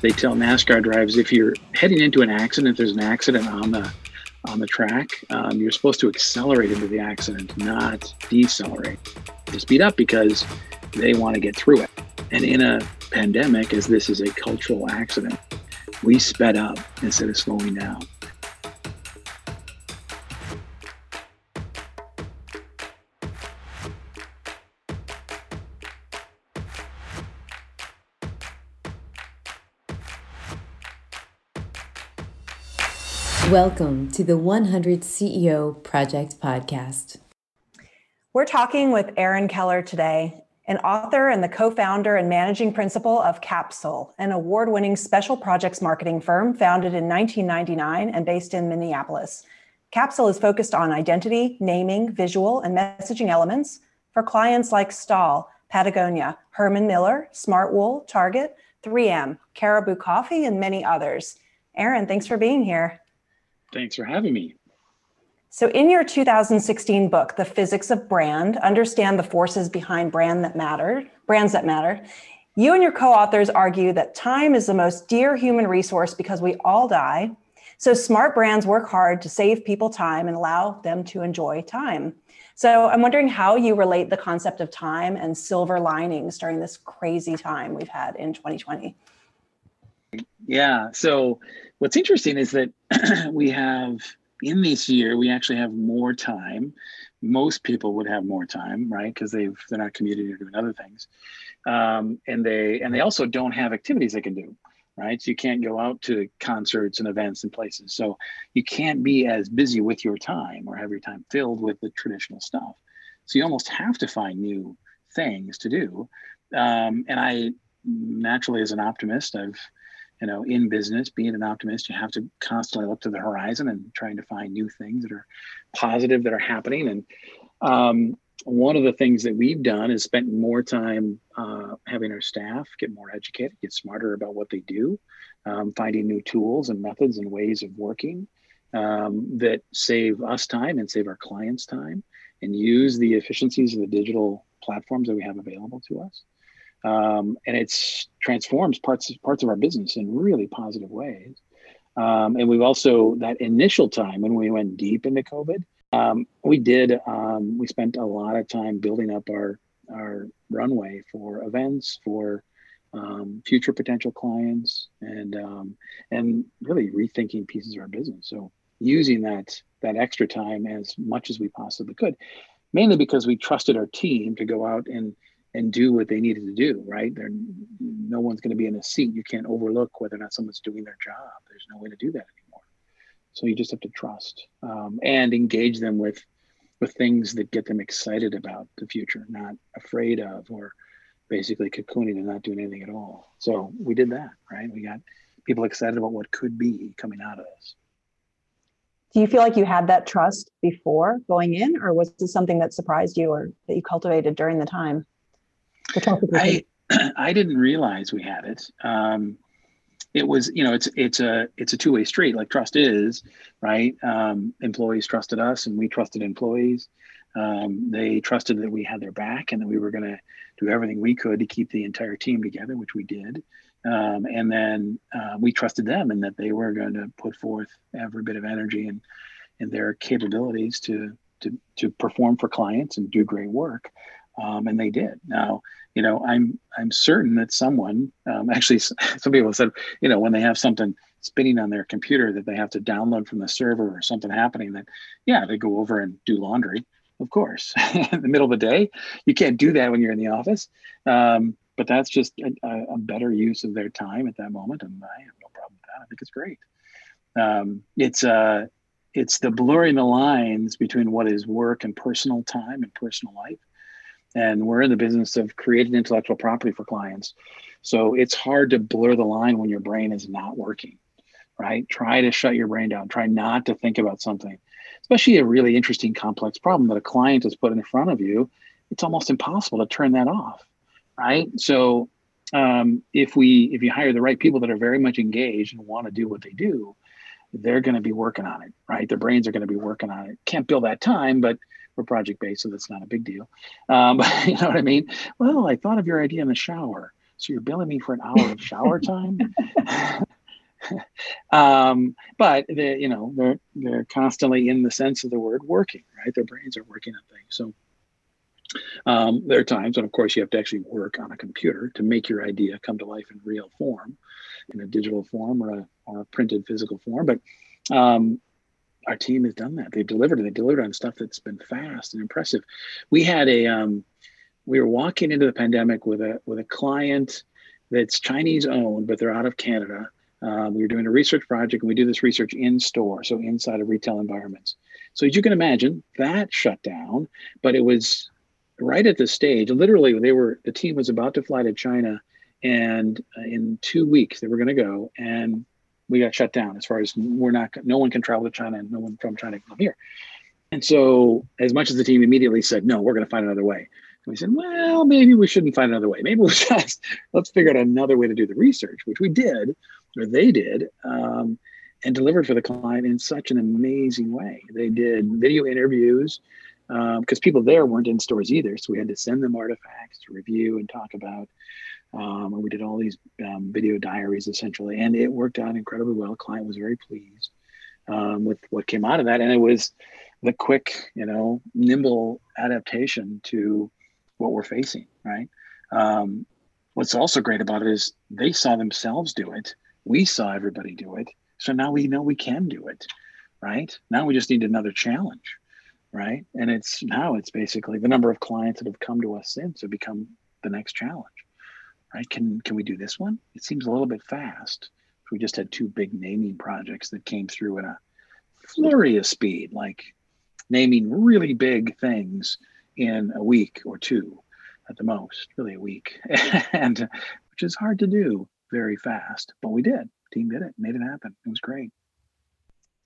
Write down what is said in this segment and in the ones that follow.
they tell NASCAR drivers if you're heading into an accident, if there's an accident on the on the track, um, you're supposed to accelerate into the accident, not decelerate to speed up because they want to get through it. And in a pandemic, as this is a cultural accident, we sped up instead of slowing down. Welcome to the 100 CEO Project Podcast. We're talking with Aaron Keller today, an author and the co founder and managing principal of Capsule, an award winning special projects marketing firm founded in 1999 and based in Minneapolis. Capsule is focused on identity, naming, visual, and messaging elements for clients like Stahl, Patagonia, Herman Miller, Smartwool, Target, 3M, Caribou Coffee, and many others. Aaron, thanks for being here. Thanks for having me. So, in your 2016 book, The Physics of Brand Understand the Forces Behind Brand That Matter, Brands That Matter, you and your co authors argue that time is the most dear human resource because we all die. So, smart brands work hard to save people time and allow them to enjoy time. So, I'm wondering how you relate the concept of time and silver linings during this crazy time we've had in 2020. Yeah. So, what's interesting is that we have in this year we actually have more time. Most people would have more time right? Because they've they're not commuting or doing other things. Um, and they and they also don't have activities they can do right? So you can't go out to concerts and events and places. So you can't be as busy with your time or have your time filled with the traditional stuff. So you almost have to find new things to do. Um, and i naturally as an optimist i've you know in business being an optimist you have to constantly look to the horizon and trying to find new things that are positive that are happening. And um, one of the things that we've done is spent more time uh, having our staff get more educated get smarter about what they do um, finding new tools and methods and ways of working um, that save us time and save our clients time and use the efficiencies of the digital platforms that we have available to us um, and it's transforms parts parts of our business in really positive ways. Um, and we've also that initial time when we went deep into COVID, um, we did um, we spent a lot of time building up our our runway for events for um, future potential clients and um, and really rethinking pieces of our business. So using that that extra time as much as we possibly could, mainly because we trusted our team to go out and and do what they needed to do, right? They're, no one's going to be in a seat. You can't overlook whether or not someone's doing their job. There's no way to do that anymore. So you just have to trust um, and engage them with with things that get them excited about the future, not afraid of or basically cocooning and not doing anything at all. So we did that, right? We got people excited about what could be coming out of this. Do you feel like you had that trust before going in, or was this something that surprised you or that you cultivated during the time? I I didn't realize we had it. Um, it was you know it's it's a it's a two way street like trust is right. Um, employees trusted us and we trusted employees. Um, they trusted that we had their back and that we were going to do everything we could to keep the entire team together, which we did. Um, and then uh, we trusted them and that they were going to put forth every bit of energy and and their capabilities to to to perform for clients and do great work um, and they did. Now, you know, I'm I'm certain that someone, um, actually, some people said, you know, when they have something spinning on their computer that they have to download from the server or something happening, that yeah, they go over and do laundry. Of course, in the middle of the day, you can't do that when you're in the office. Um, but that's just a, a, better use of their time at that moment, and I have no problem with that. I think it's great. Um, it's uh, it's the blurring the lines between what is work and personal time and personal life and we're in the business of creating intellectual property for clients. So it's hard to blur the line when your brain is not working right? Try to shut your brain down. Try not to think about something. Especially a really interesting complex problem that a client has put in front of you it's almost impossible to turn that off right? So um, if we if you hire the right people that are very much engaged and want to do what they do they're going to be working on it right? Their brains are going to be working on it. Can't bill that time but we're project based, so that's not a big deal. Um, you know what I mean? Well, I thought of your idea in the shower. so you're billing me for an hour of shower time um, but they you know they're they're constantly in the sense of the word working right their brains are working on things so um, there are times when of course you have to actually work on a computer to make your idea come to life in real form in a digital form or a, or a printed physical form but um, our team has done that they've delivered and they delivered on stuff that's been fast and impressive we had a um, we were walking into the pandemic with a with a client that's chinese owned but they're out of canada um, we were doing a research project and we do this research in store, so inside of retail environments. So as you can imagine, that shut down, but it was right at the stage. Literally, they were the team was about to fly to China, and uh, in two weeks they were going to go, and we got shut down. As far as we're not, no one can travel to China, and no one from China can come here. And so, as much as the team immediately said, "No, we're going to find another way," we said, "Well, maybe we shouldn't find another way. Maybe we'll just let's figure out another way to do the research," which we did or they did, um, and delivered for the client in such an amazing way. They did video interviews because um, people there weren't in stores either, so we had to send them artifacts to review and talk about. Um, and we did all these um, video diaries essentially, and it worked out incredibly well. The client was very pleased um, with what came out of that, and it was the quick, you know, nimble adaptation to what we're facing. Right. Um, what's also great about it is they saw themselves do it we saw everybody do it so now we know we can do it right now we just need another challenge right and it's now it's basically the number of clients that have come to us since have become the next challenge right can can we do this one it seems a little bit fast we just had two big naming projects that came through in a flurry of speed like naming really big things in a week or two at the most really a week and which is hard to do very fast, but we did. Team did it, made it happen. It was great.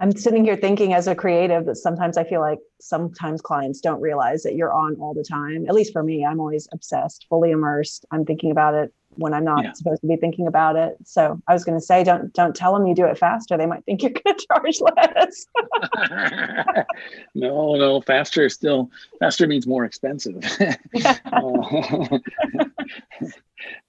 I'm sitting here thinking as a creative that sometimes I feel like sometimes clients don't realize that you're on all the time. At least for me, I'm always obsessed, fully immersed. I'm thinking about it when I'm not yeah. supposed to be thinking about it. So I was going to say, don't don't tell them you do it faster. They might think you're going to charge less. no, no, faster still faster means more expensive. uh,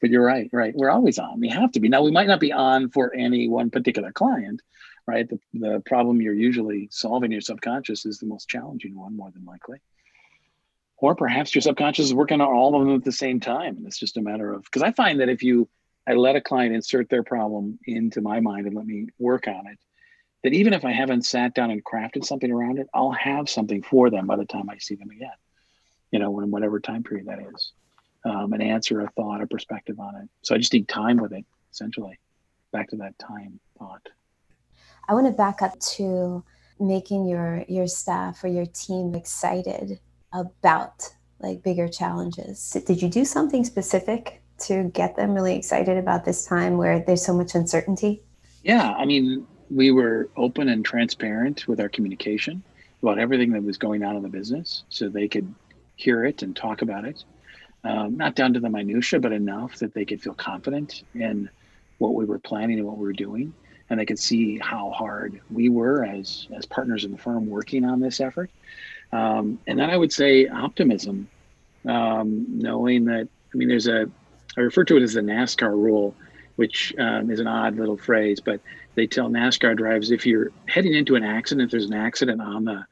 but you're right, right. We're always on. We have to be. Now we might not be on for any one particular client, right? The, the problem you're usually solving your subconscious is the most challenging one, more than likely. Or perhaps your subconscious is working on all of them at the same time. And it's just a matter of because I find that if you I let a client insert their problem into my mind and let me work on it, that even if I haven't sat down and crafted something around it, I'll have something for them by the time I see them again. You know, in whatever time period that is um, an answer, a thought, a perspective on it. So I just need time with it, essentially. Back to that time thought. I want to back up to making your your staff or your team excited about like bigger challenges. Did you do something specific to get them really excited about this time where there's so much uncertainty? Yeah, I mean, we were open and transparent with our communication about everything that was going on in the business so they could hear it and talk about it um, not down to the minutia, but enough that they could feel confident in what we were planning and what we were doing, and they could see how hard we were as as partners in the firm working on this effort. Um, and then I would say optimism, um, knowing that I mean, there's a I refer to it as the NASCAR rule, which um, is an odd little phrase, but they tell NASCAR drivers if you're heading into an accident, if there's an accident on the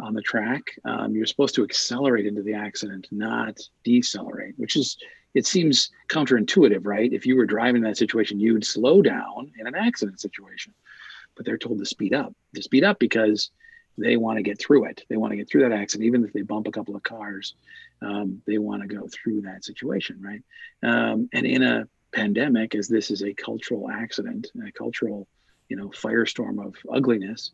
on the track, um, you're supposed to accelerate into the accident, not decelerate, which is, it seems counterintuitive, right? If you were driving in that situation, you'd slow down in an accident situation, but they're told to speed up, to speed up because they want to get through it. They want to get through that accident, even if they bump a couple of cars, um, they want to go through that situation, right? Um, and in a pandemic, as this is a cultural accident, a cultural, you know, firestorm of ugliness,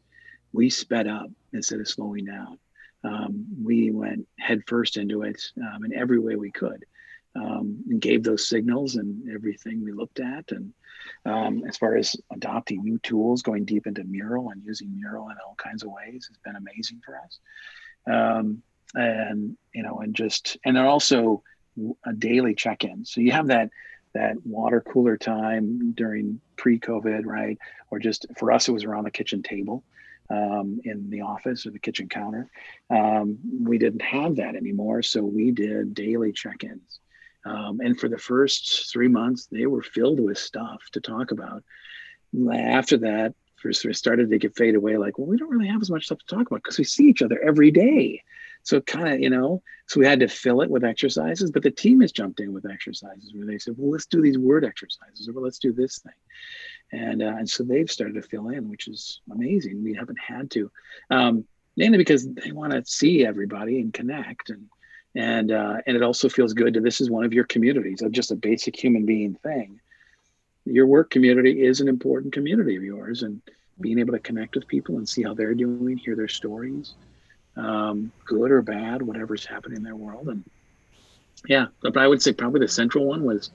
we sped up instead of slowing down. Um, we went headfirst into it um, in every way we could um, and gave those signals and everything we looked at. And um, as far as adopting new tools, going deep into Mural and using Mural in all kinds of ways has been amazing for us. Um, and, you know, and just, and then also a daily check in. So you have that that water cooler time during pre-COVID, right? Or just for us, it was around the kitchen table um, in the office or the kitchen counter. Um, we didn't have that anymore, so we did daily check-ins Um, and for the first three months, they were filled with stuff to talk about. After that, first we started to get fade away. Like, well, we don't really have as much stuff to talk about because we see each other every day. So kind of, you know, so we had to fill it with exercises. But the team has jumped in with exercises where they said, well, let's do these word exercises, or well, let's do this thing. And uh, and so they've started to fill in, which is amazing. We haven't had to, um, mainly because they want to see everybody and connect and and uh, and it also feels good to this is one of your communities of just a basic human being thing. Your work community is an important community of yours and being able to connect with people and see how they're doing hear their stories um, good or bad whatever's happening in their world. And yeah but i would say probably the central one was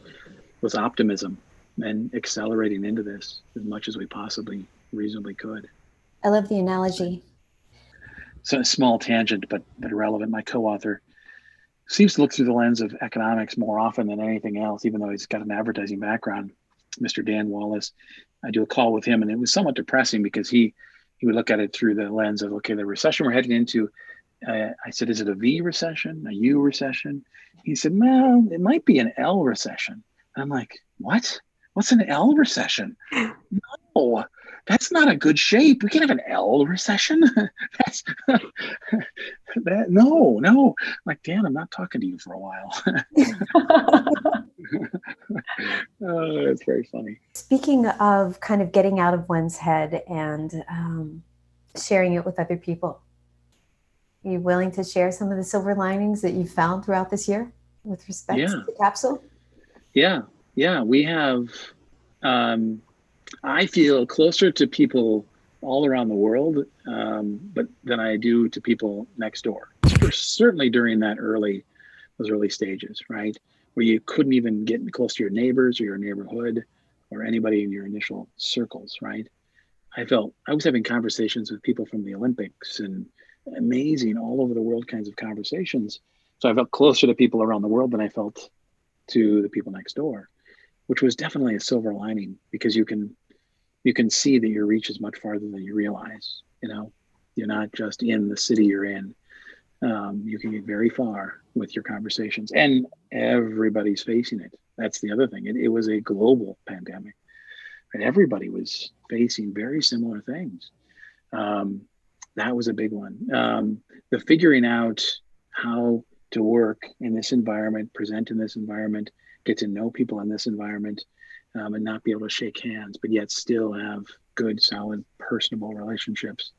was optimism and accelerating into this as much as we possibly reasonably could. I love the analogy. So a small tangent but but relevant. My co-author seems to look through the lens of economics more often than anything else, even though he's got an advertising background. Mr. Dan Wallace, I do a call with him, and it was somewhat depressing because he he would look at it through the lens of okay, the recession we're heading into. Uh, I said, is it a V recession, a U recession? He said, well, it might be an L recession. And I'm like, what? What's an L recession? no, that's not a good shape. We can't have an L recession. that's that. No, no. I'm like, Dan, I'm not talking to you for a while. oh, it's very funny. Speaking of kind of getting out of one's head and um, sharing it with other people, are you willing to share some of the silver linings that you found throughout this year with respect yeah. to the capsule? Yeah, yeah. We have. Um, I feel closer to people all around the world, um, but than I do to people next door. Certainly during that early, those early stages, right, where you couldn't even get close to your neighbors or your neighborhood or anybody in your initial circles, right. I felt I was having conversations with people from the Olympics and amazing all over the world kinds of conversations. So I felt closer to people around the world than I felt to the people next door, which was definitely a silver lining because you can you can see that your reach is much farther than you realize. You know, you're not just in the city you're in. Um, you can get very far with your conversations, and everybody's facing it. That's the other thing. It, it was a global pandemic, and everybody was facing very similar things. Um, that was a big one. Um, the figuring out how to work in this environment, present in this environment, get to know people in this environment, um, and not be able to shake hands, but yet still have good, solid, personable relationships.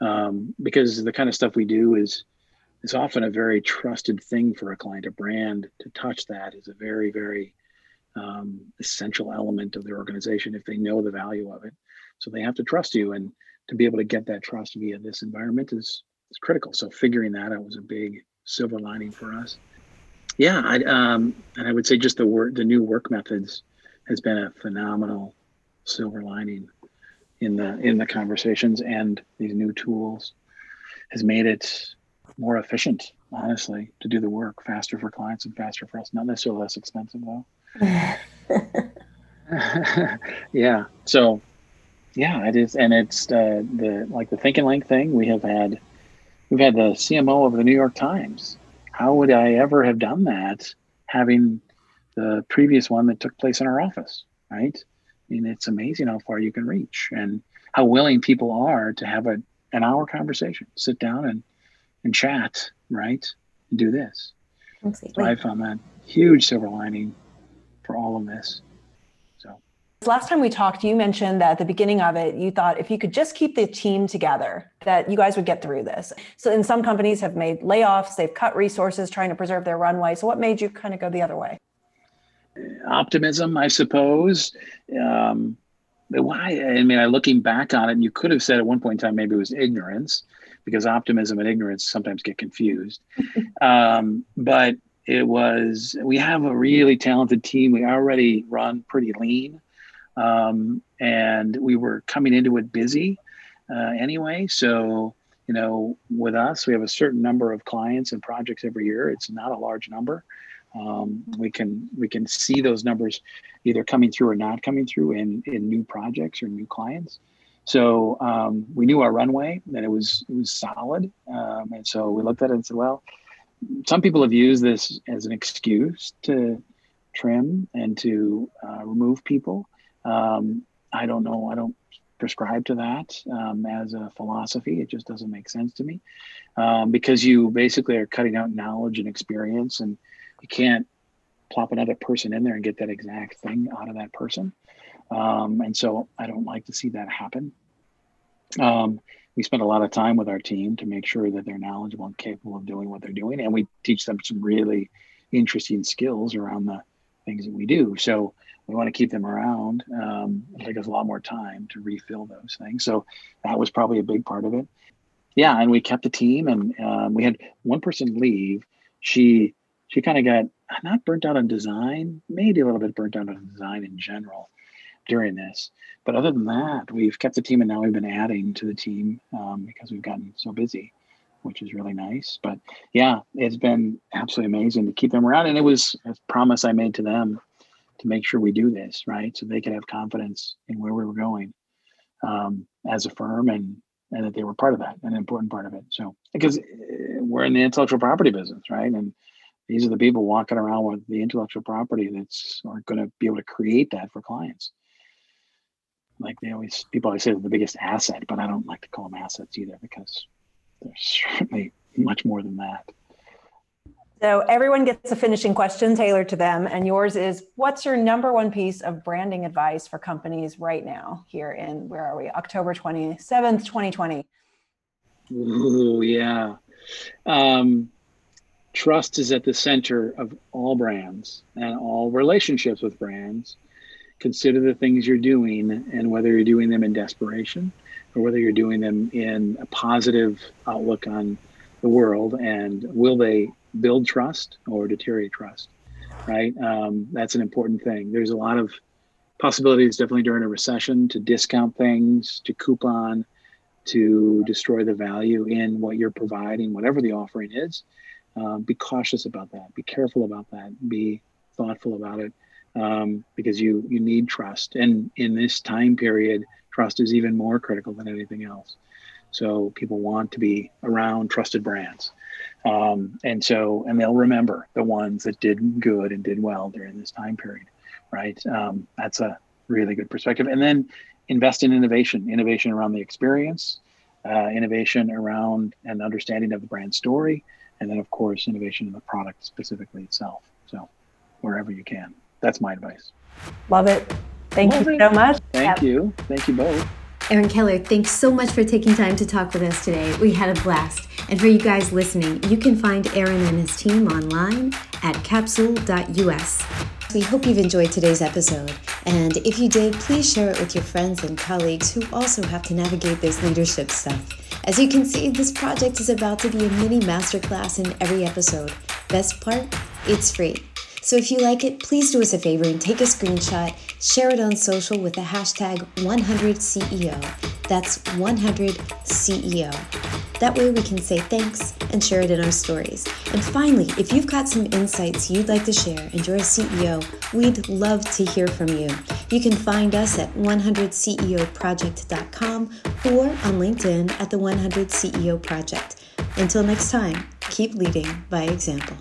Um, because the kind of stuff we do is is often a very trusted thing for a client. A brand to touch that is a very, very um, essential element of their organization if they know the value of it. So they have to trust you, and to be able to get that trust via this environment is is critical. So figuring that out was a big silver lining for us. Yeah, I, um, and I would say just the work, the new work methods has been a phenomenal silver lining in the in the conversations and these new tools has made it more efficient honestly to do the work. Faster for clients and faster for us. Not necessarily less expensive though. Yeah. So yeah it is and it's uh, the like the think and link thing. We have had we've had the cmo of the new york times. How would i ever have done that having the previous one that took place in our office, right? I mean, it's amazing how far you can reach and how willing people are to have a, an hour conversation, sit down and, and chat, right? And do this. So I found that huge silver lining for all of this. So last time we talked, you mentioned that at the beginning of it, you thought if you could just keep the team together, that you guys would get through this. So in some companies have made layoffs, they've cut resources trying to preserve their runway. So what made you kind of go the other way? Optimism, I suppose. Um, why? I mean, I looking back on it, you could have said at one point in time maybe it was ignorance, because optimism and ignorance sometimes get confused. um, but it was we have a really talented team. We already run pretty lean, um, and we were coming into it busy uh, anyway. So you know, with us, we have a certain number of clients and projects every year. It's not a large number. Um, we can we can see those numbers either coming through or not coming through in in new projects or new clients. So um, we knew our runway that it was it was solid, um, and so we looked at it and said, well, some people have used this as an excuse to trim and to uh, remove people. Um, I don't know. I don't prescribe to that um, as a philosophy. It just doesn't make sense to me um, because you basically are cutting out knowledge and experience, and you can't plop another person in there and get that exact thing out of that person. Um, and so I don't like to see that happen. Um, we spend a lot of time with our team to make sure that they're knowledgeable and capable of doing what they're doing, and we teach them some really interesting skills around the things that we do. So we want to keep them around. Um, it takes us a lot more time to refill those things. So that was probably a big part of it. Yeah, and we kept the team, and um, we had one person leave. She she kind of got not burnt out on design, maybe a little bit burnt out on design in general during this. But other than that, we've kept the team, and now we've been adding to the team um, because we've gotten so busy, which is really nice. But yeah, it's been absolutely amazing to keep them around, and it was a promise I made to them to make sure we do this right, so they could have confidence in where we were going um, as a firm, and and that they were part of that, an important part of it. So because eh, we're in the intellectual property business, right, and these are the people walking around with the intellectual property that's are going to be able to create that for clients. Like they always, people always say they're the biggest asset, but I don't like to call them assets either because they're certainly much more than that. So everyone gets a finishing question tailored to them, and yours is: What's your number one piece of branding advice for companies right now? Here in where are we? October twenty seventh, twenty twenty. Ooh, yeah. Um, trust is at the center of all brands and all relationships with brands. Consider the things you're doing and whether you're doing them in desperation or whether you're doing them in a positive outlook on the world. And will they build trust or deteriorate trust right? Um, that's an important thing. There's a lot of possibilities definitely during a recession to discount things to coupon to destroy the value in what you're providing whatever the offering is um, be cautious about that. Be careful about that. Be thoughtful about it um, because you you need trust. And in this time period, trust is even more critical than anything else. So people want to be around trusted brands. Um, and so, and they'll remember the ones that did good and did well during this time period, right? Um, that's a really good perspective. And then invest in innovation, innovation around the experience, uh, innovation around an understanding of the brand story, and then of course innovation in the product specifically itself so wherever you can that's my advice love it thank love you it. so much thank you thank you both Aaron Keller, thanks so much for taking time to talk with us today. We had a blast. And for you guys listening, you can find Aaron and his team online at capsule.us. We hope you've enjoyed today's episode. And if you did, please share it with your friends and colleagues who also have to navigate this leadership stuff. As you can see, this project is about to be a mini masterclass in every episode. Best part? It's free. So if you like it, please do us a favor and take a screenshot, share it on social with the hashtag 100CEO. That's 100CEO. That way we can say thanks and share it in our stories. And finally, if you've got some insights you'd like to share and you're a CEO, we'd love to hear from you. You can find us at 100ceoproject.com or on LinkedIn at the 100 CEO Project. Until next time, keep leading by example.